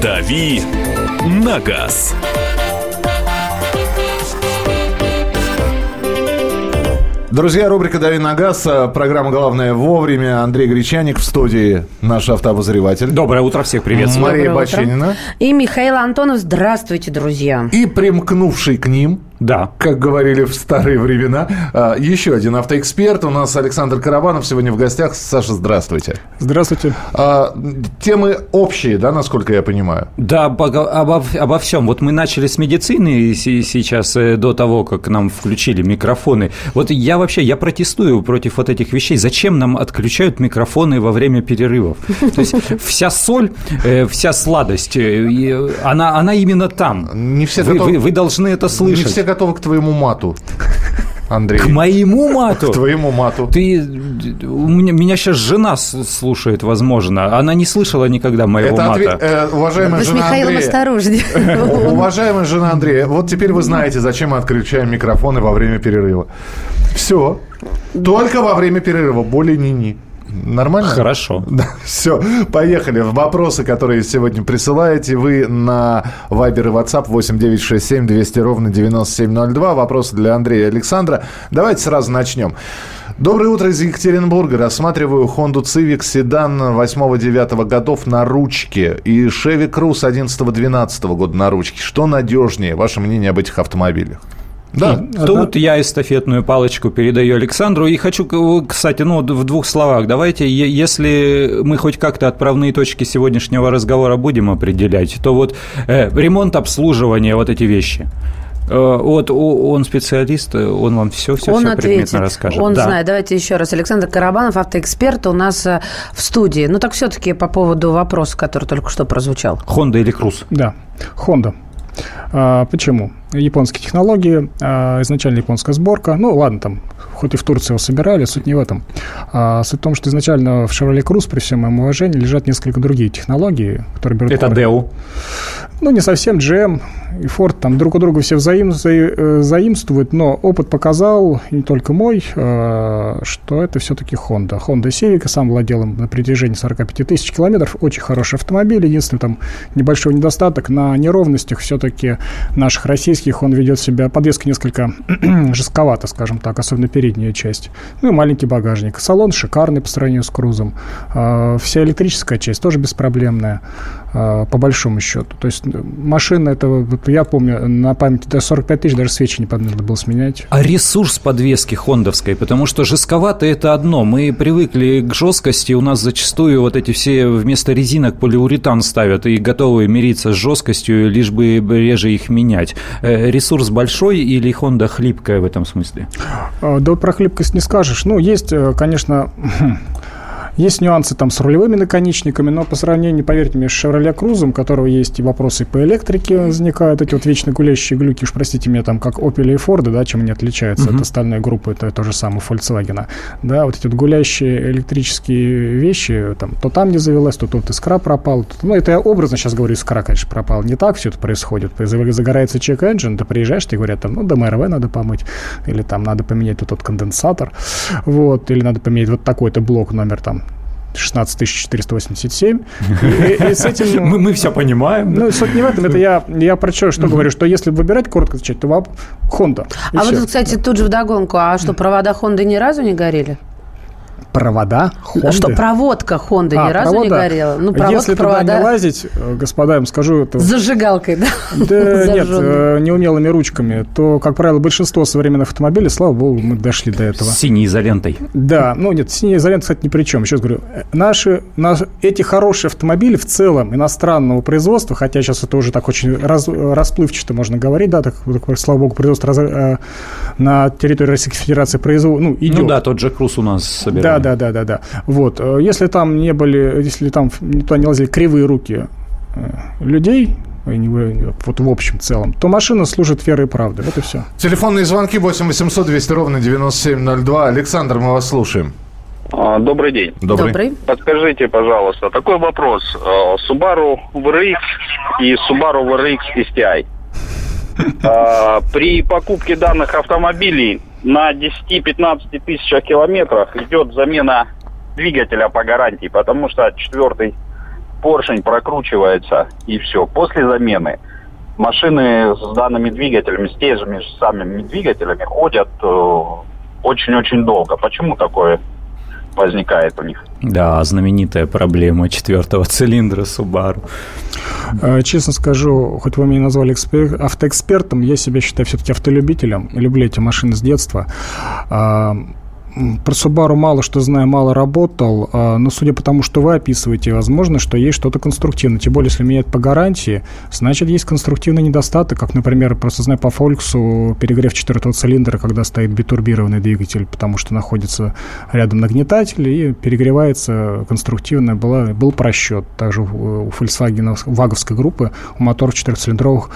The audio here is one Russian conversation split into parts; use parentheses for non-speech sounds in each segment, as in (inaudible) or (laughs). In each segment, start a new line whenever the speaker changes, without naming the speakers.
«Дави на газ».
Друзья, рубрика «Дави на газ», э, программа «Главное вовремя». Андрей Гречаник в студии, наш автообозреватель.
Доброе утро, всех приветствую.
Мария
Доброе утро.
Баченина.
И Михаил Антонов. Здравствуйте, друзья.
И примкнувший к ним,
Да.
как говорили в старые времена, э, еще один автоэксперт. У нас Александр Карабанов сегодня в гостях. Саша, здравствуйте.
Здравствуйте.
А, Темы общие, да, насколько я понимаю?
Да, обо, обо, всем. Вот мы начали с медицины се- сейчас, э, до того, как нам включили микрофоны. Вот я вообще, я протестую против вот этих вещей. Зачем нам отключают микрофоны во время перерывов? То есть вся соль, э, вся сладость, э, и она, она именно там.
Не все
Вы,
готовы-
вы- вы должны это
Не
слышать.
все готовы к твоему мату, Андрей.
К моему мату?
К твоему мату.
Ты, у меня, меня сейчас жена с- слушает, возможно. Она не слышала никогда моего
Это
мата.
ответ- э, уважаемая
Вы с
жена
Михаилом
Андрея.
осторожнее. (laughs)
Уважаемая жена Андрея, вот теперь вы знаете, зачем мы отключаем микрофоны во время перерыва. Все. Только во время перерыва, более ни-ни. Нормально?
Хорошо. (laughs)
Все, поехали. Вопросы, которые сегодня присылаете вы на Viber и WhatsApp 8967 200 ровно 9702. Вопросы для Андрея и Александра. Давайте сразу начнем. Доброе утро из Екатеринбурга. Рассматриваю Honda Civic седан 8-9 годов на ручке и Chevy Cruze 11-12 года на ручке. Что надежнее? Ваше мнение об этих автомобилях? Да.
Тут я эстафетную палочку передаю Александру. И хочу, кстати, ну, в двух словах. Давайте, если мы хоть как-то отправные точки сегодняшнего разговора будем определять, то вот э, ремонт, обслуживание, вот эти вещи. Э, Вот он специалист, он вам все, все,
Он
все
ответит.
предметно расскажет.
Он
Да.
знает. Давайте еще раз. Александр Карабанов, автоэксперт, у нас э, в студии. Ну так все-таки по поводу вопроса, который только что прозвучал.
Honda или Круз?
Да, Honda. А, почему? Японские технологии, а, изначально японская сборка. Ну, ладно, там, хоть и в Турции его собирали, суть не в этом. А, суть в том, что изначально в Chevrolet Cruze, при всем моем уважении, лежат несколько другие технологии, которые берут...
Это. Деу.
Ну, не совсем GM и Ford там друг у друга все взаим, за- э, заимствуют, но опыт показал, и не только мой, э, что это все-таки Honda. Honda Civic, сам владел им на протяжении 45 тысяч километров, очень хороший автомобиль, единственный там небольшой недостаток, на неровностях все-таки наших российских он ведет себя, подвеска несколько (clears throat) жестковато, скажем так, особенно передняя часть. Ну и маленький багажник. Салон шикарный по сравнению с Крузом. Э, Вся электрическая часть тоже беспроблемная по большому счету. То есть э, машина, это вот я помню, на памяти до 45 тысяч даже свечи не надо было сменять.
А ресурс подвески хондовской, потому что жестковато это одно. Мы привыкли к жесткости, у нас зачастую вот эти все вместо резинок полиуретан ставят и готовы мириться с жесткостью, лишь бы реже их менять. Э, Ресурс большой или Honda хлипкая в этом смысле?
Э, Да вот про хлипкость не скажешь. Ну, есть, э, конечно, (clears throat) есть нюансы там с рулевыми наконечниками, но по сравнению, поверьте мне, с Chevrolet Cruze, у которого есть и вопросы по электрике возникают, эти вот вечно гулящие глюки, уж простите меня, там как Opel и Ford, да, чем они отличаются от остальной группы, это то же самое Volkswagen. Да, вот эти вот гулящие электрические вещи, там, то там не завелась, то тут искра пропала. то- ну, это я образно сейчас говорю, искра, конечно, пропала. Не так все это происходит. Загорается чек engine, ты приезжаешь, тебе говорят, там, ну, ДМРВ надо помыть, или там надо поменять вот тот конденсатор, вот, или надо поменять вот такой-то блок номер там 16487. И, и с этим... (laughs)
Мы, мы все понимаем.
Ну, суть не в этом, это я, я про что, что говорю, что если выбирать, коротко отвечать, то вам Honda.
А вот, тут, кстати, тут же вдогонку. А что, провода Хонды ни разу не горели?
Провода Honda.
Что, проводка Хонды
А,
ни разу не
провода.
горела? Ну, проводка,
Если туда
провода
не лазить, э, господа, я вам скажу, это...
с зажигалкой, да?
Да (laughs) нет, э, неумелыми ручками, то, как правило, большинство современных автомобилей, слава богу, мы дошли до этого.
С синей изолентой.
Да, ну нет, синяя изолента, кстати, ни при чем. Сейчас говорю, э, наши, наши, эти хорошие автомобили в целом иностранного производства, хотя сейчас это уже так очень раз- расплывчато можно говорить, да, так, так, слава богу, производство раз- на территории Российской Федерации производство, ну, идет.
Ну да, тот же Круз у нас
Да,
собирали.
Да, да, да, да. Вот, э, если там не были, если там туда не лазили кривые руки э, людей, вот в общем целом, то машина служит верой и правдой. Вот и все.
Телефонные звонки 8 800 200 ровно 9702. Александр, мы вас слушаем.
А, Добрый день.
Добрый.
Подскажите, пожалуйста, такой вопрос. Э, Subaru VRX и Subaru VRX STI. (laughs) А, При покупке данных автомобилей на 10-15 тысячах километрах идет замена двигателя по гарантии, потому что четвертый поршень прокручивается и все. После замены машины с данными двигателями, с теми же самыми двигателями ходят э, очень-очень долго. Почему такое возникает у них?
Да, знаменитая проблема четвертого цилиндра Subaru.
Э, честно скажу, хоть вы меня назвали экспер... автоэкспертом, я себя считаю все-таки автолюбителем. Люблю эти машины с детства. Про Subaru мало что знаю, мало работал, а, но судя по тому, что вы описываете, возможно, что есть что-то конструктивное. Тем более, если меняют по гарантии, значит, есть конструктивный недостаток, как, например, просто знаю по Фольксу перегрев четвертого цилиндра, когда стоит битурбированный двигатель, потому что находится рядом нагнетатель и перегревается конструктивно, была, был просчет. Также у Volkswagen ваговской группы, у моторов четырехцилиндровых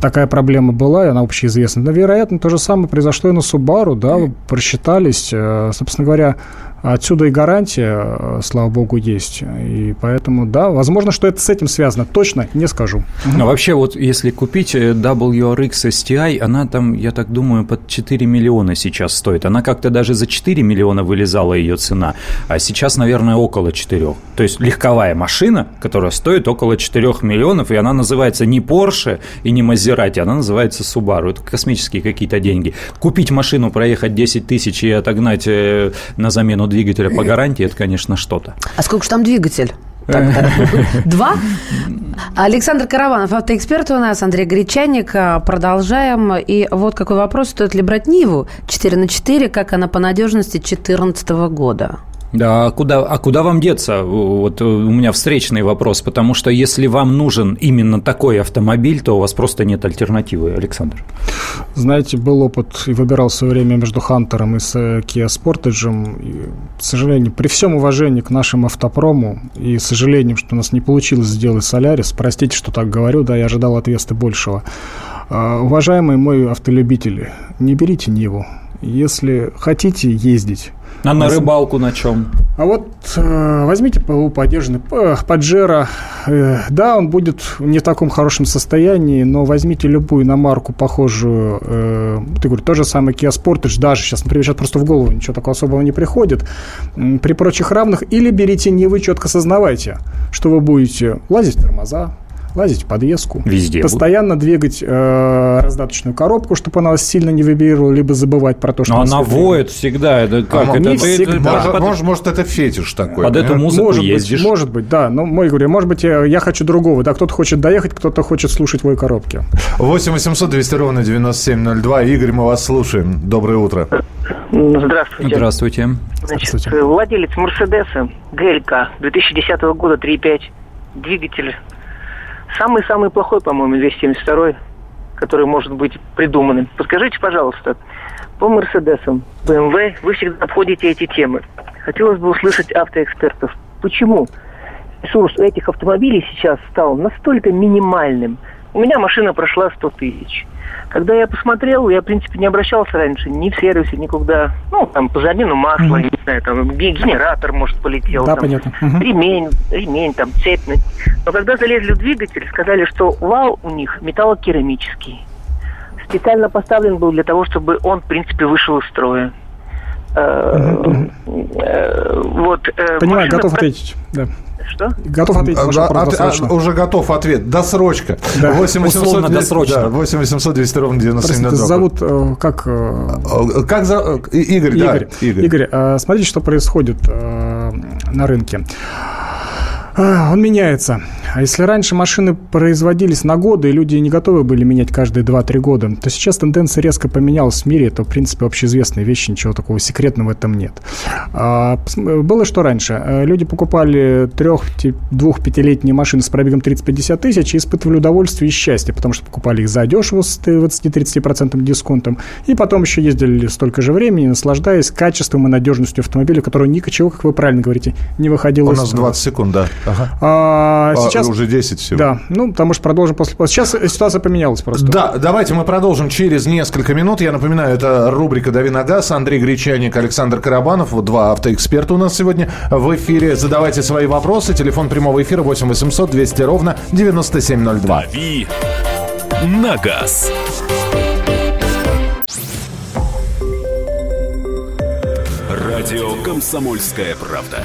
такая проблема была, и она общеизвестна. Но, вероятно, то же самое произошло и на Subaru, да, просчитались, э, собственно говоря, Отсюда и гарантия, э, слава богу, есть. И поэтому, да, возможно, что это с этим связано. Точно не скажу.
Но вообще, вот если купить э, WRX STI, она там, я так думаю, под 4 миллиона сейчас стоит. Она как-то даже за 4 миллиона вылезала ее цена. А сейчас, наверное, около 4. То есть легковая машина, которая стоит около 4 миллионов, и она называется не Porsche и не Maserati, она называется Subaru. Это космические какие-то деньги. Купить машину, проехать 10 тысяч и отогнать э, на замену двигателя по гарантии, это, конечно, что-то.
А сколько же там двигатель? (laughs) Два? Александр Караванов, автоэксперт у нас, Андрей Гречаник. Продолжаем. И вот какой вопрос. Стоит ли брать Ниву 4 на 4, как она по надежности 2014 года?
Да, а куда, а куда вам деться? Вот у меня встречный вопрос, потому что если вам нужен именно такой автомобиль, то у вас просто нет альтернативы, Александр.
Знаете, был опыт и выбирал в свое время между Хантером и э, Kia Sportage. И, к сожалению, при всем уважении к нашему автопрому и сожалением, что у нас не получилось сделать Солярис, простите, что так говорю, да, я ожидал от Весты большего. А, уважаемые мои автолюбители, не берите Ниву. Если хотите ездить,
а на рыбалку на чем?
А вот э, возьмите ПВУ поддержанный Паджеро. Э, да, он будет не в таком хорошем состоянии, но возьмите любую иномарку, похожую, э, ты говоришь, то же самое Kia Sportage, даже сейчас, например, сейчас просто в голову ничего такого особого не приходит, при прочих равных, или берите не вы, четко сознавайте, что вы будете лазить в тормоза, лазить в подвеску.
Везде.
Постоянно будет. двигать э, раздаточную коробку, чтобы она вас сильно не вибрировала, либо забывать про то, что...
Но она воет всегда. Это как?
А,
это,
не
ты,
всегда. Может, под... может, может, это фетиш такой.
Под эту музыку
может
ездишь.
Быть, может быть, да. Но мой говорю, может быть, я, я хочу другого. Да, кто-то хочет доехать, кто-то хочет слушать твои коробки.
8 800 200 ровно 9702. Игорь, мы вас слушаем. Доброе утро.
Здравствуйте.
Здравствуйте.
Значит, Здравствуйте. владелец Мерседеса ГЛК 2010 года 3.5 двигатель Самый-самый плохой, по-моему, 272 который может быть придуманным. Подскажите, пожалуйста, по Мерседесам, BMW вы всегда обходите эти темы. Хотелось бы услышать автоэкспертов. Почему ресурс этих автомобилей сейчас стал настолько минимальным? У меня машина прошла 100 тысяч. Когда я посмотрел, я, в принципе, не обращался раньше ни в сервисе, никуда. Ну, там, по замену масла, mm-hmm. не знаю, там, генератор, может, полетел.
Да,
там,
понятно.
Mm-hmm. Ремень, ремень, там, цепь. Но когда залезли в двигатель, сказали, что вал у них металлокерамический. Специально поставлен был для того, чтобы он, в принципе, вышел из строя.
Mm-hmm. Вот. Понимаю, готов ответить. Да.
Что?
Готов ответить
а, а, а, Уже готов ответ. Досрочка.
Да. 8 800, досрочно. Да,
8 800 200 ровно 97
Зовут э, как...
Э, как за... Игорь,
Игорь, да. Игорь. Игорь, э, смотрите, что происходит на рынке. Он меняется. А если раньше машины производились на годы, и люди не готовы были менять каждые 2-3 года, то сейчас тенденция резко поменялась в мире. Это, в принципе, общеизвестная вещь, ничего такого секретного в этом нет. А, было что раньше? Э, люди покупали 3-2-5-летние машины с пробегом 30-50 тысяч и испытывали удовольствие и счастье, потому что покупали их за дешево с 20-30% дисконтом, и потом еще ездили столько же времени, наслаждаясь качеством и надежностью автомобиля, который ничего, как вы правильно говорите, не выходило
У нас 20 секунд, да.
Ага. А, а, сейчас...
Уже 10 всего.
Да, ну, потому что продолжим после... Сейчас ситуация поменялась просто.
Да, давайте мы продолжим через несколько минут. Я напоминаю, это рубрика «Дави на газ». Андрей Гречаник, Александр Карабанов. Вот два автоэксперта у нас сегодня в эфире. Задавайте свои вопросы. Телефон прямого эфира 8 800 200 ровно 9702.
«Дави на газ». Радио «Комсомольская правда».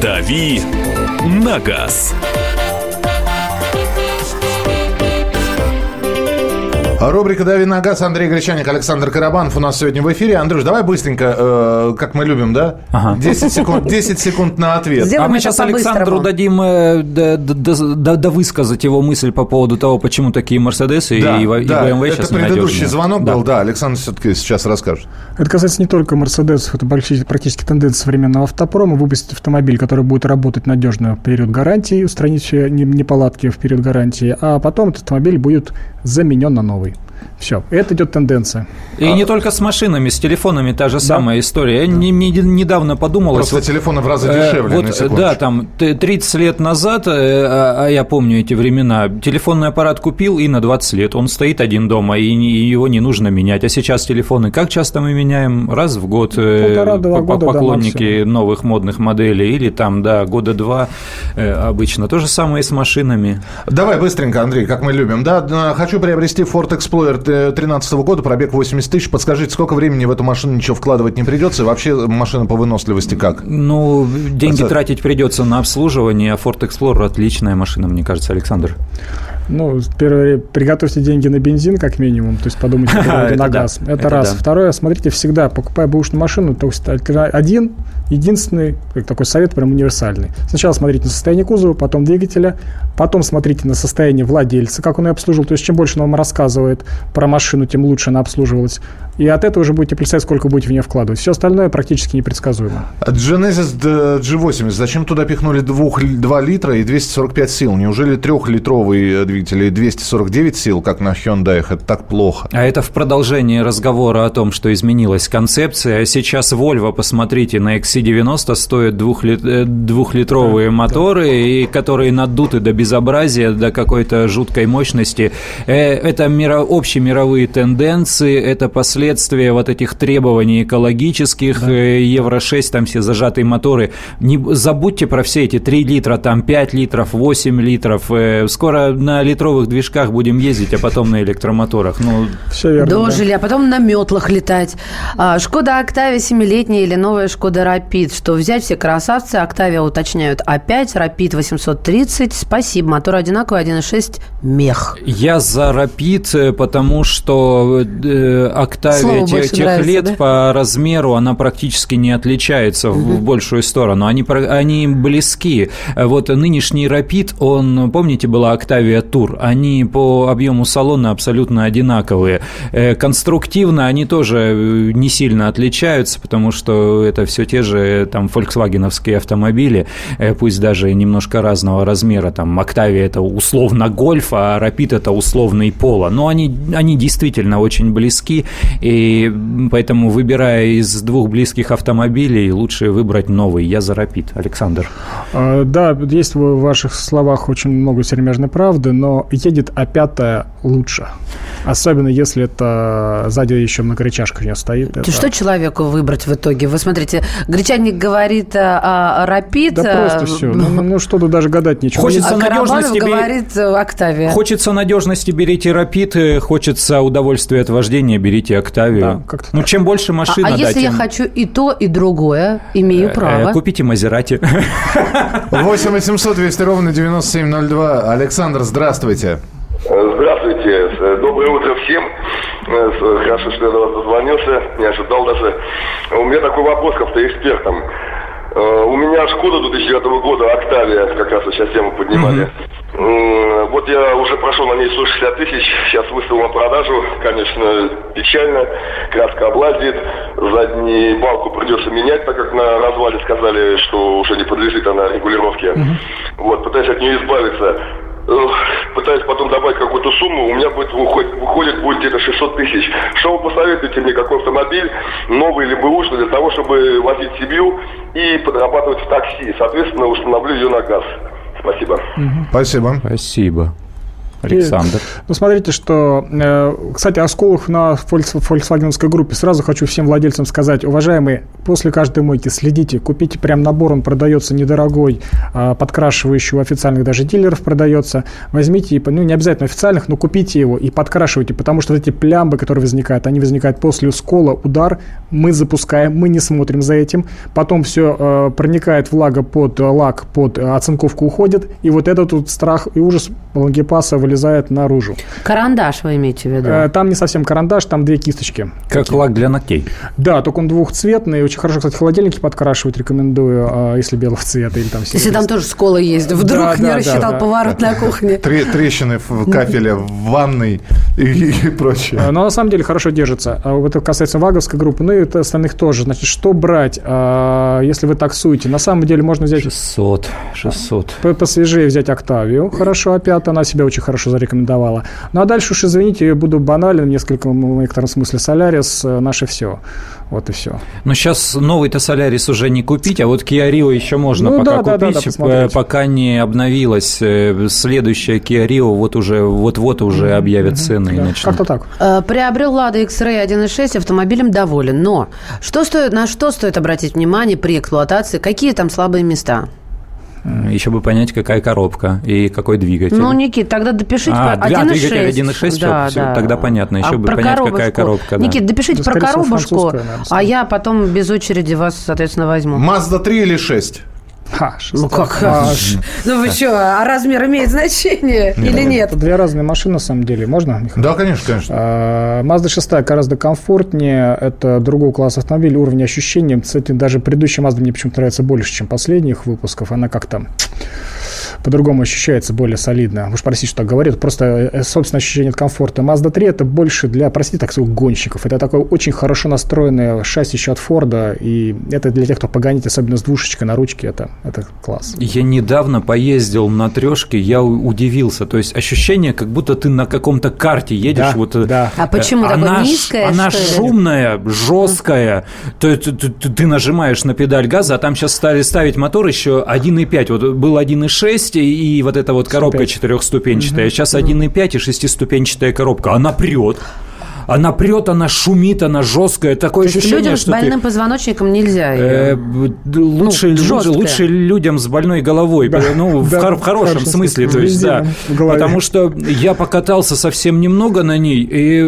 «Дави на газ».
Рубрика «Дави на газ». Андрей Гречаник, Александр Карабанов у нас сегодня в эфире. Андрюш, давай быстренько, э, как мы любим, да? Ага. 10 секунд, 10 секунд на ответ.
Сделаем а мы сейчас Александру дадим э, да, да, да, высказать его мысль по поводу того, почему такие Мерседесы
да, и, и да, BMW это сейчас предыдущий звонок да. был, да, Александр все-таки сейчас расскажет.
Это касается не только Мерседесов, это практически тенденция современного автопрома, выпустить автомобиль, который будет работать надежно в период гарантии, устранить все неполадки в период гарантии, а потом этот автомобиль будет заменен на новый. Все, это идет тенденция.
И а... не только с машинами, с телефонами та же да. самая история. Я да. не, не, недавно подумал...
Просто вот, телефоны в разы э, дешевле,
э, вот, Да, там 30 лет назад, э, а, а я помню эти времена, телефонный аппарат купил и на 20 лет. Он стоит один дома, и, и его не нужно менять. А сейчас телефоны как часто мы меняем? Раз в год э, года, поклонники да, новых модных моделей. Или там, да, года два э, обычно. То же самое и с машинами.
Давай быстренько, Андрей, как мы любим. Да, хочу приобрести Ford Explorer 2013 года, пробег 80 тысяч. Подскажите, сколько времени в эту машину ничего вкладывать не придется? И вообще машина по выносливости как?
Ну, деньги Это... тратить придется на обслуживание, а Ford Explorer отличная машина, мне кажется, Александр.
Ну, первое, приготовьте деньги на бензин, как минимум, то есть подумайте (laughs) на газ. Это раз. Второе, смотрите всегда, покупая бэушную машину, то есть один, единственный, такой совет прям универсальный. Сначала смотрите на состояние кузова, потом двигателя, потом смотрите на состояние владельца, как он ее обслуживал. То есть чем больше он вам рассказывает про машину, тем лучше она обслуживалась. И от этого уже будете представлять, сколько будете в нее вкладывать. Все остальное практически непредсказуемо.
Genesis G80, зачем туда пихнули 2, 2 литра и 245 сил? Неужели трехлитровый двигатель двигателей 249 сил, как на Hyundai, это так плохо.
А это в продолжении разговора о том, что изменилась концепция. А сейчас Volvo, посмотрите, на XC90 стоят двухлит... Э, двухлитровые да, моторы, да. И которые надуты до безобразия, до какой-то жуткой мощности. Э, это миро... общемировые тенденции, это последствия вот этих требований экологических. Да. Э, Евро-6, там все зажатые моторы. Не забудьте про все эти 3 литра, там 5 литров, 8 литров. Скоро на литровых движках будем ездить, а потом на электромоторах. Ну,
Все верно. Дожили, да. а потом на метлах летать. А, Шкода Октавия 7-летняя или новая Шкода Рапид. Что взять все красавцы? Октавия уточняют опять. Рапид 830. Спасибо. Мотор одинаковый, 1.6 мех.
Я за Рапид, э, потому что э, Октавия тех, тех нравится, лет да? по размеру она практически не отличается угу. в большую сторону. Они, они близки. Вот нынешний Рапид, он, помните, была Октавия Тур тур, они по объему салона абсолютно одинаковые. Э, конструктивно они тоже э, не сильно отличаются, потому что это все те же э, там фольксвагеновские автомобили, пусть даже немножко разного размера. Там Октавия это условно гольф, а Рапид это условный поло. Но они, они действительно очень близки, и поэтому выбирая из двух близких автомобилей, лучше выбрать новый. Я за Рапид. Александр.
А, да, есть в ваших словах очень много сермяжной правды, но едет А5 лучше. Особенно если это сзади еще многорычажка у нее стоит.
Это... Что человеку выбрать в итоге? Вы смотрите, гречанник говорит а, Рапид.
Да а... просто все. Ну, ну, ну что тут даже гадать ничего.
Хочется а надежности.
Бери... говорит Октавия.
Хочется надежности, берите Рапид. Хочется удовольствия от вождения, берите Октавию. Да, как-то ну, так. чем больше машин,
А, а если я хочу и то, и другое, имею э, право.
Купите Мазерати.
8 800 200 ровно 9702. Александр, здравствуйте. Здравствуйте.
Доброе утро всем. Хорошо, что я до вас дозвонился. Не ожидал даже. У меня такой вопрос к автоэкспертам. Э, у меня Шкода 2009 года, Октавия, как раз сейчас тему поднимали. Mm-hmm. Вот я уже прошел на ней 160 тысяч, сейчас выставил на продажу, конечно, печально, краска облазит, заднюю балку придется менять, так как на развале сказали, что уже не подлежит она регулировке. Mm-hmm. Вот, пытаюсь от нее избавиться. Пытаюсь потом добавить какую-то сумму, у меня будет выходит, выходит будет где-то 600 тысяч. Что вы посоветуете мне, какой автомобиль, новый или бэушный, для того, чтобы возить семью и подрабатывать в такси? Соответственно, установлю ее на газ. Спасибо.
Спасибо.
Спасибо. Александр.
И, ну, смотрите, что, э, кстати, о сколах на Volkswagen группе. Сразу хочу всем владельцам сказать, уважаемые, после каждой мойки следите, купите прям набор, он продается недорогой, э, подкрашивающий у официальных даже дилеров продается. Возьмите, ну, не обязательно официальных, но купите его и подкрашивайте, потому что эти плямбы, которые возникают, они возникают после скола, удар, мы запускаем, мы не смотрим за этим, потом все э, проникает влага под лак, под оцинковку уходит, и вот этот вот страх и ужас лангепаса вылезает наружу.
Карандаш вы имеете в виду?
Э, там не совсем карандаш, там две кисточки.
Как такие. лак для ногтей.
Да, только он двухцветный. Очень хорошо, кстати, холодильники подкрашивать рекомендую, а, если белого цвета или там
Если там тоже скола есть, вдруг да, не да, рассчитал да, поворот да. на кухне.
Трещины в кафеле, в ванной и, и прочее.
Но на самом деле хорошо держится. А это касается ваговской группы, ну и остальных тоже. Значит, что брать, а, если вы таксуете? На самом деле можно взять...
600, 600.
Посвежее взять Октавию, хорошо, опять она себя очень хорошо хорошо зарекомендовала. Ну а дальше уж, извините, я буду банален, несколько в некотором смысле Солярис, э, наше все. Вот и все.
Но сейчас новый-то Солярис уже не купить, а вот Kia Rio еще можно ну, пока да, купить, да, да, да, пока не обновилась. Э, следующая Kia Rio вот уже, вот-вот уже mm-hmm. объявят цены да.
Как-то так.
Э, приобрел Lada X-Ray 1.6, автомобилем доволен. Но что стоит, на что стоит обратить внимание при эксплуатации? Какие там слабые места?
Еще бы понять, какая коробка и какой двигатель.
Ну, Никит, тогда допишите
а, про 1.6. двигатель 1.6, да, все, да. тогда понятно. Еще а бы понять, коробочку. какая коробка. Да.
Никит, допишите да, про коробушку, а я потом без очереди вас, соответственно, возьму.
Мазда 3 или 6?
Ха, ну как? Ха? Ну вы что, а размер имеет значение нет, или нет?
Это две разные машины, на самом деле. Можно, Михаил?
Да, конечно, конечно.
А, Mazda 6 гораздо комфортнее. Это другой класс автомобиля, уровень ощущений. Кстати, даже предыдущая Mazda мне почему-то нравится больше, чем последних выпусков. Она как-то по-другому ощущается, более солидно. Же простите, что так говорю, это просто э, собственное ощущение от комфорта. Mazda 3 это больше для, простите, так сказать, гонщиков. Это такое очень хорошо настроенное шасси еще от Форда, и это для тех, кто погонит, особенно с двушечкой на ручке, это, это класс.
Я недавно поездил на трешке, я удивился. То есть ощущение, как будто ты на каком-то карте едешь.
Да, вот, э,
да. А почему она, такое низкое?
Она шумная, жесткая. То, ты, ты, ты нажимаешь на педаль газа, а там сейчас стали ставить мотор еще 1.5. Вот был 1.6, 6 и вот эта вот коробка четырехступенчатая. Сейчас 1,5 и шестиступенчатая коробка. Она прет она прет, она шумит, она жесткая. Такое То ощущение,
людям что с больным ты... позвоночником нельзя
э, лучше, ну, лучше, лучше людям с больной головой. Да, ну, да, в, хор- в хорошем смысле. То есть, да. Потому что я покатался совсем немного на ней, и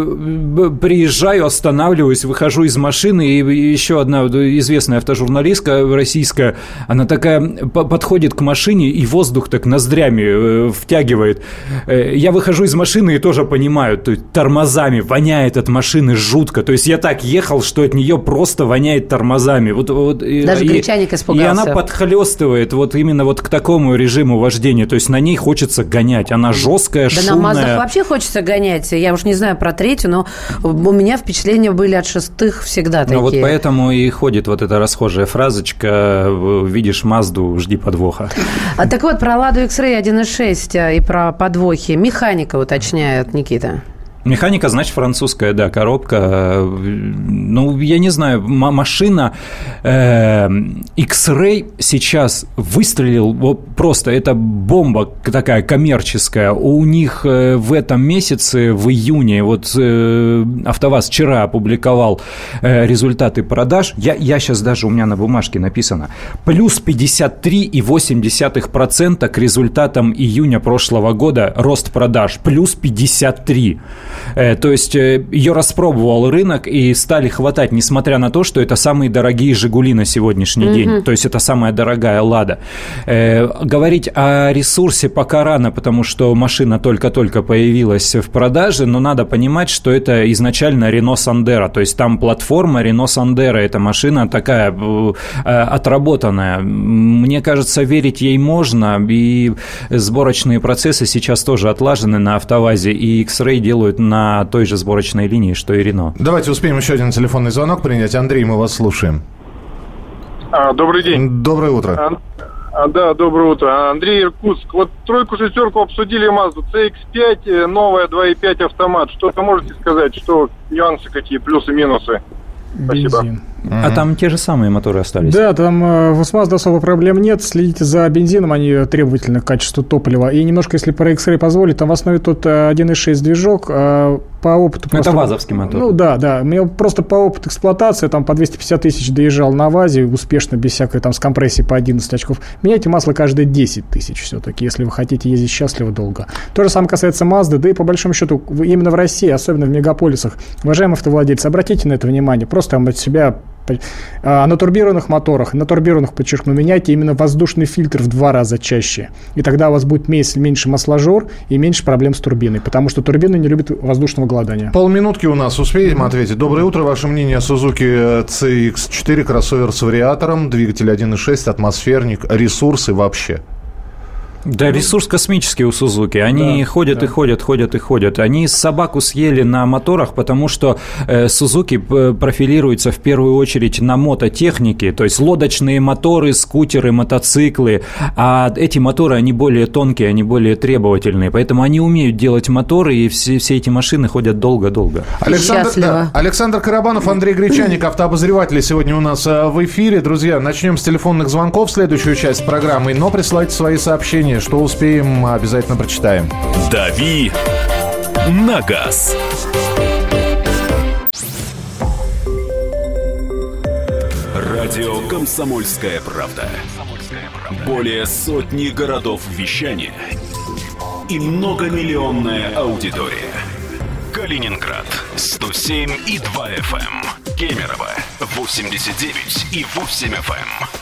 приезжаю, останавливаюсь, выхожу из машины, и еще одна известная автожурналистка российская, она такая подходит к машине, и воздух так ноздрями э, втягивает. Э, я выхожу из машины и тоже понимаю, то есть тормозами воняет воняет от машины жутко. То есть я так ехал, что от нее просто воняет тормозами. Вот, вот,
Даже и, испугался.
И она подхлестывает вот именно вот к такому режиму вождения. То есть на ней хочется гонять. Она жесткая, да шумная.
Да на Маздах вообще хочется гонять. Я уж не знаю про третью, но у меня впечатления были от шестых всегда такие. Ну
вот поэтому и ходит вот эта расхожая фразочка «Видишь Мазду, жди подвоха».
А так вот, про Ладу X-Ray 1.6 а, и про подвохи. Механика уточняет Никита.
Механика, значит, французская, да, коробка. Ну, я не знаю, машина э, X-Ray сейчас выстрелил, вот просто это бомба такая коммерческая. У них э, в этом месяце, в июне, вот э, АвтоВАЗ вчера опубликовал э, результаты продаж. Я, я сейчас даже, у меня на бумажке написано, плюс 53,8% к результатам июня прошлого года рост продаж, плюс 53. Э, то есть э, ее распробовал рынок и стали хватать, несмотря на то, что это самые дорогие «Жигули» на сегодняшний mm-hmm. день. То есть это самая дорогая «Лада». Э, говорить о ресурсе пока рано, потому что машина только-только появилась в продаже, но надо понимать, что это изначально Renault Sandero. То есть там платформа Renault Sandero. Эта машина такая отработанная. Мне кажется, верить ей можно. И сборочные процессы сейчас тоже отлажены на «АвтоВАЗе». И X-Ray делают на той же сборочной линии, что и Рено.
Давайте успеем еще один телефонный звонок принять. Андрей, мы вас слушаем.
А, добрый день.
Доброе утро.
А, да, доброе утро. Андрей Иркутск. Вот тройку-шестерку обсудили Мазду. CX-5, э, новая 2.5 автомат. Что-то можете сказать, что нюансы какие, плюсы-минусы? Спасибо.
Бензин.
А там те же самые моторы остались.
Да, там э, в Mazda особо проблем нет. Следите за бензином, они требовательны к качеству топлива. И немножко, если про X-Ray позволит, там в основе тут э, 1.6 движок. а по опыту...
Это
просто-
вазовский мотор.
Ну да, да. Мне просто по опыту эксплуатации, там по 250 тысяч доезжал на ВАЗе, успешно, без всякой там с компрессией по 11 очков. Меняйте масло каждые 10 тысяч все-таки, если вы хотите ездить счастливо долго. То же самое касается Mazda, да и по большому счету именно в России, особенно в мегаполисах. Уважаемые автовладельцы, обратите на это внимание. Просто от себя а, на турбированных моторах, на турбированных, подчеркну, меняйте именно воздушный фильтр в два раза чаще. И тогда у вас будет меньше, масложор и меньше проблем с турбиной, потому что турбины не любят воздушного голодания.
Полминутки у нас. Успеем ответить. Доброе утро. Ваше мнение о Suzuki CX-4, кроссовер с вариатором, двигатель 1.6, атмосферник, ресурсы вообще?
Да, ресурс космический у Сузуки. Они
Да,
ходят
да.
и ходят, ходят и ходят. Они собаку съели на моторах, потому что э, Сузуки п- профилируется в первую очередь на мототехнике, то есть лодочные моторы, скутеры, мотоциклы. А эти моторы, они более тонкие, они более требовательные. Поэтому они умеют делать моторы, и все, все эти машины ходят долго-долго.
Александр, да, Александр Карабанов, Андрей Гречаник, автообозреватели сегодня у нас э, в эфире. Друзья, начнем с телефонных звонков, следующую часть программы. Но присылайте свои сообщения, что успеем, обязательно прочитаем.
«Дави на газ». Радио «Комсомольская правда». Более сотни городов вещания и многомиллионная аудитория. Калининград 107 и 2 FM. Кемерово 89 и 8 FM.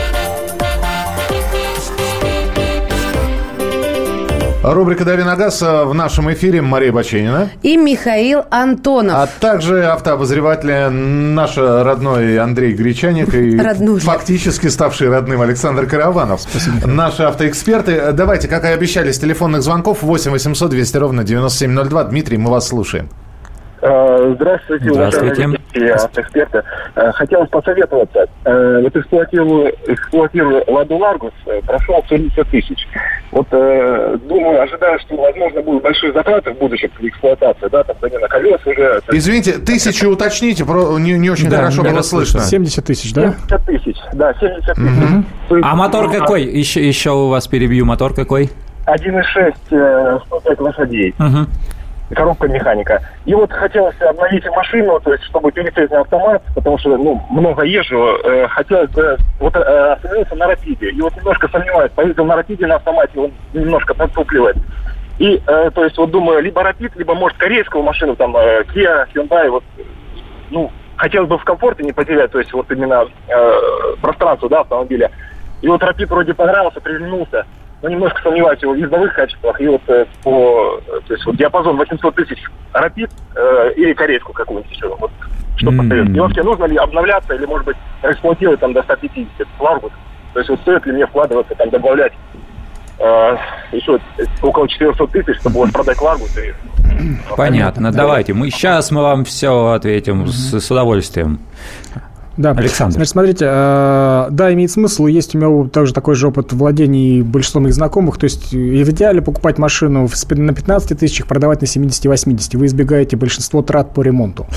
Рубрика «Дави на газ» э, в нашем эфире Мария Баченина.
И Михаил Антонов.
А также автообозреватель наш родной Андрей Гречаник и
Роднуля.
фактически ставший родным Александр Караванов. Наши автоэксперты. Давайте, как и обещали, с телефонных звонков 8 800 200 ровно 9702. Дмитрий, мы вас слушаем.
Э, Здравствуйте,
Здравствуйте.
Уважаемые ведущие, автоэксперты. Э, Хотелось посоветоваться. Э, Вот эксплуатирую, эксплуатирую Ладу Ларгус, э, прошел 70 тысяч. Вот думаю, ожидаю, что, возможно, будут большие затраты в будущем при эксплуатации, да, там замена колес уже.
Извините, тысячу уточните, про- не, не очень
Да,
хорошо было слышно.
70 тысяч, да?
70 тысяч, да, 70 тысяч. Есть,
А мотор
ну,
какой? Еще, еще у вас перебью. Мотор какой?
1,6, э, 105 лошадей.
Мгм.
Коробка механика. И вот хотелось обновить машину, то есть чтобы пересесть на автомат, потому что ну, много езжу, э, хотелось бы вот э, остановился на рапиде. И вот немножко сомневаюсь, поездил на рапиде на автомате, он немножко подтупливает. И, э, то есть, вот думаю, либо рапид, либо, может, корейскую машину, там, э, Kia, Hyundai, вот, э, ну, хотелось бы в комфорте не потерять, то есть, вот именно э, пространство, да, автомобиля. И вот Рапид вроде понравился, приглянулся, но немножко сомневаюсь в его ездовых качествах. И вот э, по, э, то есть вот диапазон 800 тысяч Рапид э, или корейскую какую-нибудь еще. Вот, что
М.
посоветуете? И вообще нужно ли обновляться или, может быть, эксплуатировать там до 150 Ларгус? То есть вот стоит ли мне вкладываться, там добавлять э, еще около 400 тысяч, чтобы вот продать Ларгус и
Понятно. Давайте. Мы сейчас мы вам все ответим с, с удовольствием.
Да.
Александр.
Значит, смотрите, э, да, имеет смысл. Есть у меня также такой же опыт владений большинством моих знакомых. То есть, и в идеале покупать машину в на 15 тысячах, продавать на 70-80. Вы избегаете большинство трат по ремонту.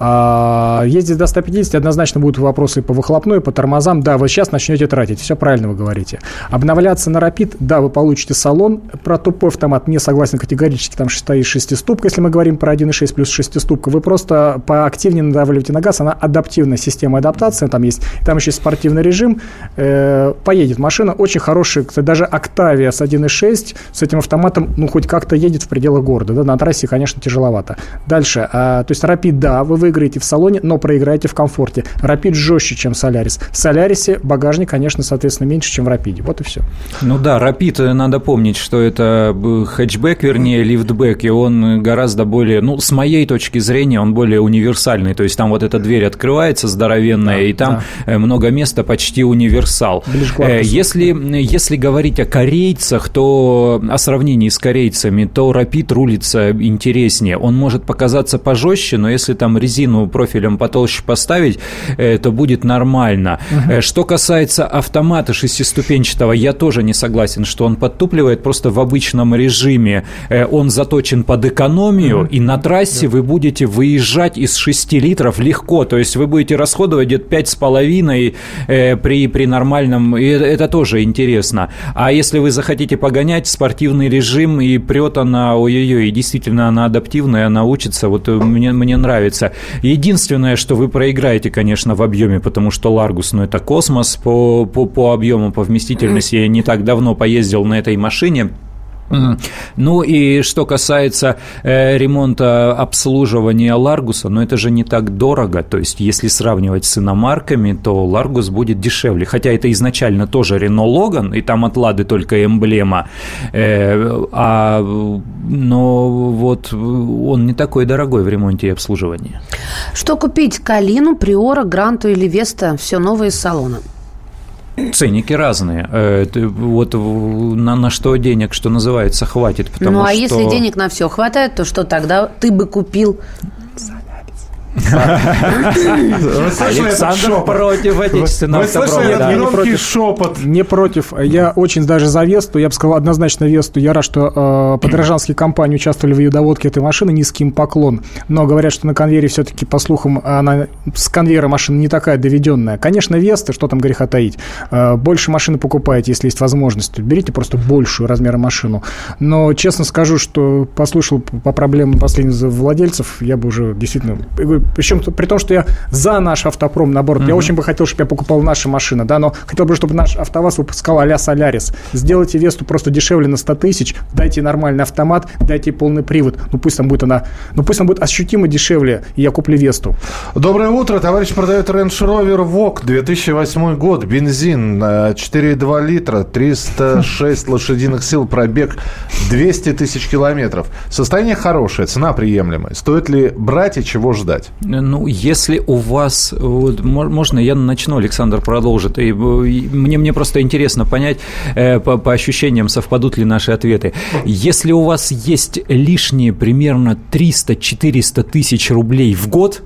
А, ездить до 150 однозначно будут вопросы по выхлопной, по тормозам. Да, вы сейчас начнете тратить. Все правильно вы говорите. Обновляться на Rapid, да, вы получите салон. Про тупой автомат не согласен категорически. Там стоит шестиступка, если мы говорим про 1.6 плюс шестиступка. Вы просто поактивнее надавливаете на газ. Она адаптивная система адаптации. Там есть, там еще спортивный режим. Э, поедет машина. Очень хорошая. Даже Octavia с 1.6 с этим автоматом, ну, хоть как-то едет в пределах города. Да, на трассе, конечно, тяжеловато. Дальше. а, то есть Rapid, да, вы выиграете в салоне, но проиграете в комфорте. Рапид жестче, чем Солярис. В Солярисе багажник, конечно, соответственно, меньше, чем в Рапиде. Вот и все.
Ну да, Рапид, надо помнить, что это хэтчбэк, вернее, лифтбэк, и он гораздо более, ну, с моей точки зрения, он более универсальный. То есть там вот эта дверь открывается здоровенная, да, и там да. Э, много места, почти универсал. Э, если, если говорить о корейцах, то о сравнении с корейцами, то Рапид рулится интереснее. Он может показаться пожестче, но если там резину профилем потолще поставить, э, то будет нормально. Угу. Что касается автомата шестиступенчатого, я тоже не согласен, что он подтупливает просто в обычном режиме. Он заточен под экономию, угу. и на трассе да. вы будете выезжать из 6 литров легко. То есть вы будете расходовать где-то 5,5 э, при, при нормальном... И это тоже интересно. А если вы захотите погонять спортивный режим и прет она, ой-ой-ой, и действительно она адаптивная, она учится, вот мне, мне нравится. Единственное, что вы проиграете, конечно, в объеме, потому что Ларгус, ну это космос по, по, по объему, по вместительности. Я не так давно поездил на этой машине. Ну и что касается э, ремонта обслуживания Ларгуса, ну это же не так дорого, то есть если сравнивать с иномарками, то Ларгус будет дешевле, хотя это изначально тоже Рено Логан, и там от Лады только эмблема, э, а, но вот он не такой дорогой в ремонте и обслуживании.
Что купить? Калину, Приора, Гранту или Веста? Все новое из салона.
Ценники разные. Э, вот на, на что денег, что называется, хватит. Потому
ну, а
что...
если денег на все хватает, то что тогда ты бы купил
Александр против отечественного
слышали этот громкий шепот?
Не против. Я очень даже за Весту. Я бы сказал однозначно Весту. Я рад, что э, подражанские компании участвовали в ее доводке этой машины. Низкий им поклон. Но говорят, что на конвейере все-таки, по слухам, она с конвейера машина не такая доведенная. Конечно, Веста, что там греха таить. Э, больше машины покупаете, если есть возможность. Берите просто большую размера машину. Но честно скажу, что послушал по проблемам последних владельцев, я бы уже действительно причем при том, что я за наш автопром набор. Uh-huh. Я очень бы хотел, чтобы я покупал наши машины, да, но хотел бы, чтобы наш АвтоВАЗ выпускал а-ля Солярис. Сделайте Весту просто дешевле на 100 тысяч, дайте нормальный автомат, дайте полный привод. Ну пусть там будет она, ну пусть там будет ощутимо дешевле, и я куплю Весту.
Доброе утро, товарищ продает Range Rover Vogue, 2008 год, бензин, 4,2 литра, 306 лошадиных сил, пробег 200 тысяч километров. Состояние хорошее, цена приемлемая. Стоит ли брать и чего ждать?
Ну, если у вас... Вот, можно я начну, Александр продолжит. И, мне, мне просто интересно понять, э, по, по ощущениям, совпадут ли наши ответы. Если у вас есть лишние примерно 300-400 тысяч рублей в год,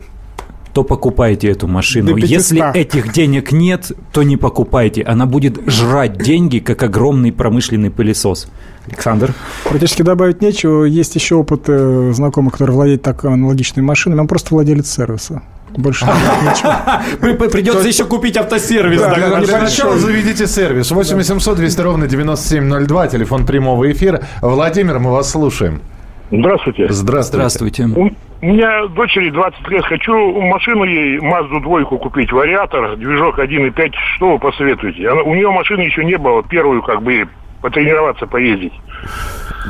то покупайте эту машину. Если этих денег нет, то не покупайте. Она будет жрать деньги, как огромный промышленный пылесос. Александр?
Практически добавить нечего. Есть еще опыт э, знакомых, который владеет так аналогичной машиной. Он просто владелец сервиса. Больше (laughs) ничего.
Придется еще купить автосервис.
Для начала заведите сервис. 8 800 200 ровно 9702, телефон прямого эфира. Владимир, мы вас слушаем.
Здравствуйте.
Здравствуйте.
Здравствуйте.
У меня дочери 20 лет. Хочу машину ей, Мазду двойку купить, вариатор, движок 1.5. Что вы посоветуете? Она, у нее машины еще не было, первую как бы потренироваться, поездить.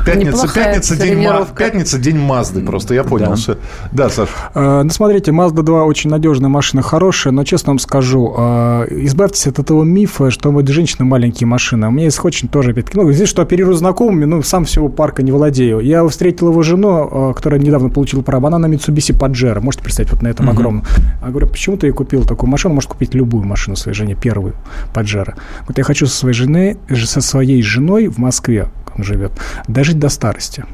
Пятница, пятница, день, пятница, день Мазды просто, я понял. Да, все. да Саша.
Э, ну, смотрите, Mazda 2 очень надежная машина, хорошая, но честно вам скажу, э, избавьтесь от этого мифа, что вот женщины маленькие машины. У меня есть очень тоже, опять-таки, ну, здесь, что оперирую знакомыми, ну, сам всего парка не владею. Я встретил его жену, э, которая недавно получила право, она на Mitsubishi Pajero, можете представить, вот на этом uh-huh. огромном. Я говорю, почему ты купил такую машину, можешь купить любую машину своей жене, первую Pajero. Вот я хочу со своей женой, со своей женой в Москве он живет, дожить до старости.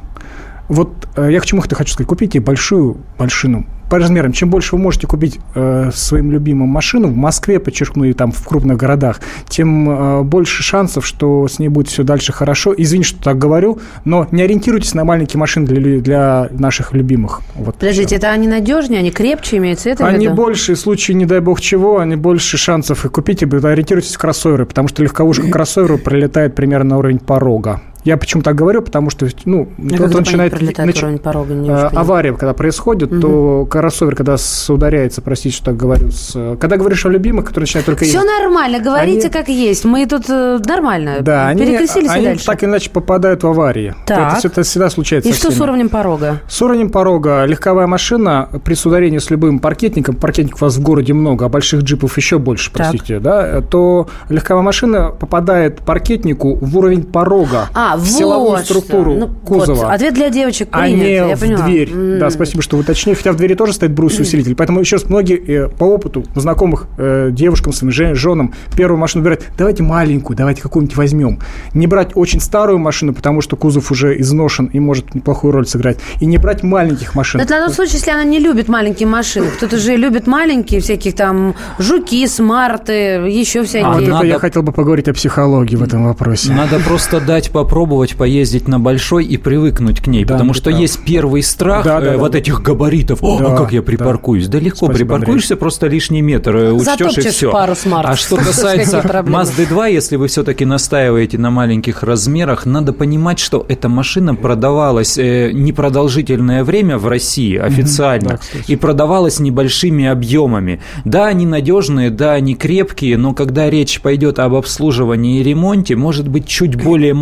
Вот э, я к чему это хочу сказать. Купите большую машину по размерам. Чем больше вы можете купить э, своим любимым машину в Москве, подчеркну, и там в крупных городах, тем э, больше шансов, что с ней будет все дальше хорошо. Извините, что так говорю, но не ориентируйтесь на маленькие машины для, для наших любимых.
Вот Подождите, все. это они надежнее, они крепче имеются? Это
они виду? больше, в случае, не дай бог чего, они больше шансов и купите, ориентируйтесь в кроссоверы, потому что легковушка (coughs) кроссоверу пролетает примерно на уровень порога. Я почему так говорю, потому что, ну,
А
тот начинает... нач-
порога, не
э, авария, когда происходит, то кроссовер, когда ударяется, простите, что так говорю, с- когда говоришь о любимых, которые начинают только
Все нормально, говорите
Они-
как есть. Мы тут э, нормально.
да, они,
Перекрестились и
они
дальше.
так или иначе попадают в аварии.
Так.
Это, это всегда случается
И что с уровнем порога?
С уровнем порога легковая машина при ударении с любым паркетником, паркетников у вас в городе много, а больших джипов еще больше,
Так.
простите, да, то легковая машина попадает паркетнику в уровень порога,
А,
в
вот
силовую
что.
структуру
Ну,
кузова.
Вот, ответ для девочек
а
принят,
не
я
в
поняла.
дверь.
М.
Да, спасибо, что вы уточнили. Хотя в двери тоже стоит брус усилитель. Поэтому еще раз, многие э, по опыту знакомых э, девушкам, своим жен- женам первую машину выбирать. Давайте маленькую, давайте какую-нибудь возьмем. Не брать очень старую машину, потому что кузов уже изношен и может неплохую роль сыграть. И не брать маленьких машин.
Но это на тот случай, если она не любит маленькие машины. Кто-то же любит маленькие, всяких там жуки, смарты, еще всякие.
А вот это я хотел бы поговорить о психологии в этом вопросе.
Надо просто дать попробовать поездить на большой и привыкнуть к ней,
Да,
потому что
прав.
есть первый страх
Да, да,
э,
да,
вот
да.
этих габаритов. О,
Да,
а как я
да.
припаркуюсь? Да легко,
Спасибо,
припаркуешься просто лишний метр, э, учтешь и все.
пару смартов.
А что (laughs) касается? Mazda 2, если вы все-таки настаиваете на маленьких размерах, надо понимать, что эта машина продавалась э, непродолжительное время в России официально
да, кстати.
и продавалась небольшими объемами. Да, они надежные, да, они крепкие, но когда речь пойдет об обслуживании и ремонте, может быть, чуть более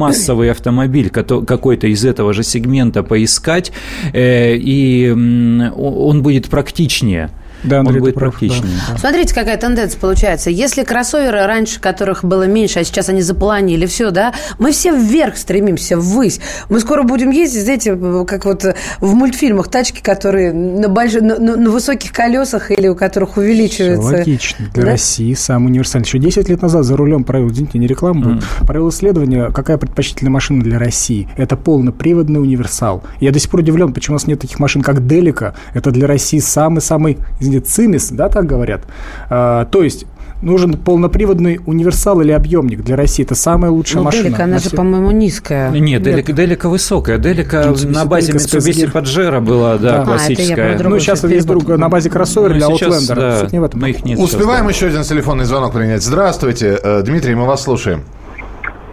автомобиль какой-то из этого же сегмента поискать, э, и он будет практичнее.
Да, Андрей,
он будет
прав,
практичнее.
да.
Смотрите, какая тенденция получается. Если кроссоверы раньше, которых было меньше, а сейчас они заполонили все, да, мы все вверх стремимся, ввысь. Мы скоро будем ездить, знаете, как вот в мультфильмах тачки, которые на, больш... на, на- на высоких колесах или у которых увеличивается.
логично. Для
Да?
России самый универсальный. Еще 10 лет назад за рулем провел, извините, не реклама будет, провел исследование, какая предпочтительная машина для России. Это полноприводный универсал. Я до сих пор удивлен, почему у нас нет таких машин, как Делика. Это для России самый-самый, извините, цимис, да, так говорят. А, то есть нужен полноприводный универсал или объемник для России. Это самая лучшая
Ну,
машина.
Делика, она
на
же,
все-
по-моему, низкая.
Нет, Делика, Делика высокая. Делика на базе Mitsubishi. Pajero была, да,
Да. А,
классическая.
Ну, сейчас есть друг на базе кроссовера
Ну,
для
сейчас,
Outlander.
да,
Суть не в этом.
их нет сейчас,
Успеваем
да.
еще один телефонный звонок принять. Здравствуйте, э, Дмитрий, мы вас слушаем.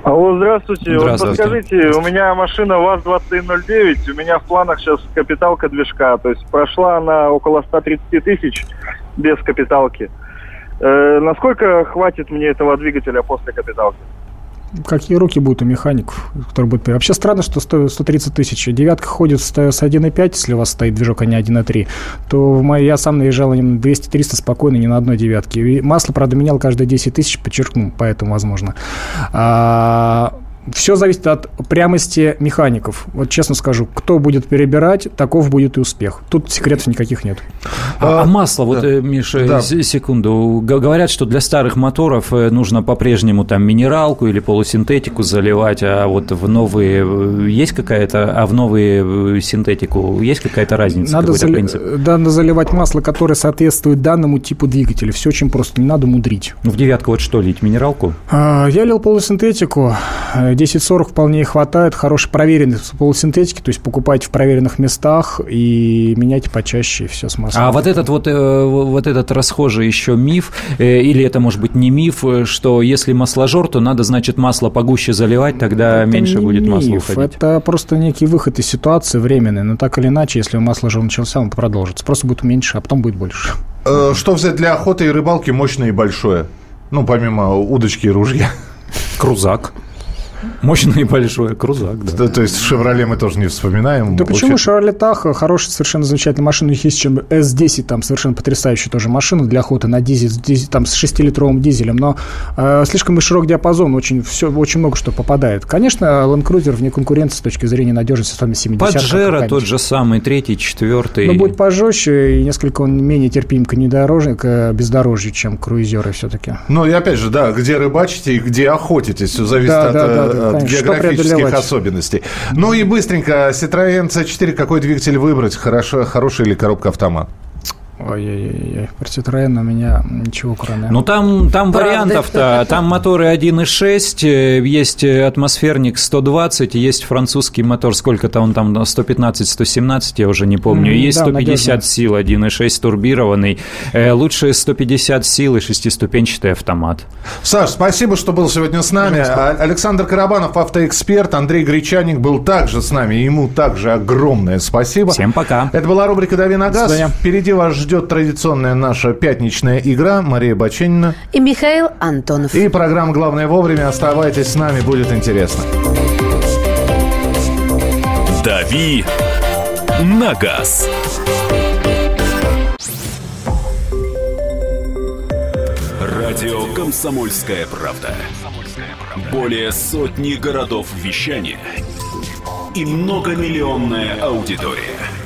Алло, здравствуйте.
Здравствуйте.
Вот подскажите, у меня машина ВАЗ-2109, у меня в планах сейчас капиталка движка, то есть прошла она около 130 тысяч без капиталки. Э, насколько хватит мне этого двигателя после капиталки?
Какие руки будут у механиков, которые будут... Вообще странно, что стоит 130 тысяч. Девятка ходит с с 1.5, если у вас стоит движок, а не 1.3, то в моей, я сам наезжал на нем 200-300 спокойно, не на одной девятке. И масло, правда, менял каждые 10 тысяч, подчеркну, поэтому возможно. Все зависит от прямости механиков. Вот честно скажу, кто будет перебирать, таков будет и успех. Тут секретов никаких нет.
А, а масло, вот,
да.
э, Миша,
Да.
секунду. Говорят, что для старых моторов э, нужно по-прежнему там минералку или полусинтетику заливать, а вот в новые э, есть какая-то, а в новые синтетику есть какая-то разница,
Надо, зали-
принцип?
да, надо заливать масло, которое соответствует данному типу двигателя. Все очень просто, не надо мудрить.
Ну, в девятку вот что лить, минералку?
А, Я лил полусинтетику. Э, 1040 вполне хватает. Хороший проверенный полусинтетики. То есть покупайте в проверенных местах и меняйте почаще, и все с маслом.
А вот этот вот, э, вот этот расхожий еще миф, э, или это может быть не миф, э, что если масложор, то надо, значит, масло погуще заливать, тогда
Это
меньше будет масла
миф,
уходить.
Это просто некий выход из ситуации временный. Но так или иначе, если масло уже начался, он продолжится. Просто будет меньше, а потом будет больше.
Что взять для охоты и рыбалки мощное и большое? Ну, помимо удочки и ружья.
Крузак. Мощный и большой крузак, да.
То, то есть «Шевроле» мы тоже не вспоминаем.
Да почему Шевроле Таха хорошая, совершенно замечательная машина. У них есть чем S10, там совершенно потрясающая тоже машина для охоты на дизель, с дизель- там с 6-литровым дизелем, но э, слишком широк диапазон, очень, все, очень много что попадает. Конечно, Land Cruiser вне конкуренции с точки зрения надежности с вами 70
Паджеро тот же самый, третий, четвертый.
Но будет пожестче и несколько он менее терпим к, внедорожник, к бездорожью, чем круизеры все-таки.
Ну и опять же, да, где рыбачите и где охотитесь, все зависит
Да,
от,
да,
э,
да, да,
географических
преодолевать?
особенностей. Ну и быстренько, Citroёn C4, какой двигатель выбрать? Хорошо, хороший или коробка автомат?
Ой-ой-ой, про Citroёn у меня ничего кроме...
Ну, там, там вариантов-то, там моторы 1.6, э, есть атмосферник 120, есть французский мотор, сколько-то он там, 115-117, я уже не помню, mm, есть да, 150 надежно. сил, 1.6 турбированный, э, лучше 150 сил и шестиступенчатый автомат.
Саш, спасибо, что был сегодня с нами. Пожалуйста. Александр Карабанов, автоэксперт, Андрей Гречаник был также с нами, ему также огромное спасибо.
Всем пока.
Это была рубрика «Дави на газ». Впереди вас ждет традиционная наша пятничная игра. Мария Баченина.
И Михаил Антонов.
И программа «Главное вовремя». Оставайтесь с нами, будет интересно.
«Дави на газ». Радио «Комсомольская правда». Более сотни городов вещания и многомиллионная аудитория –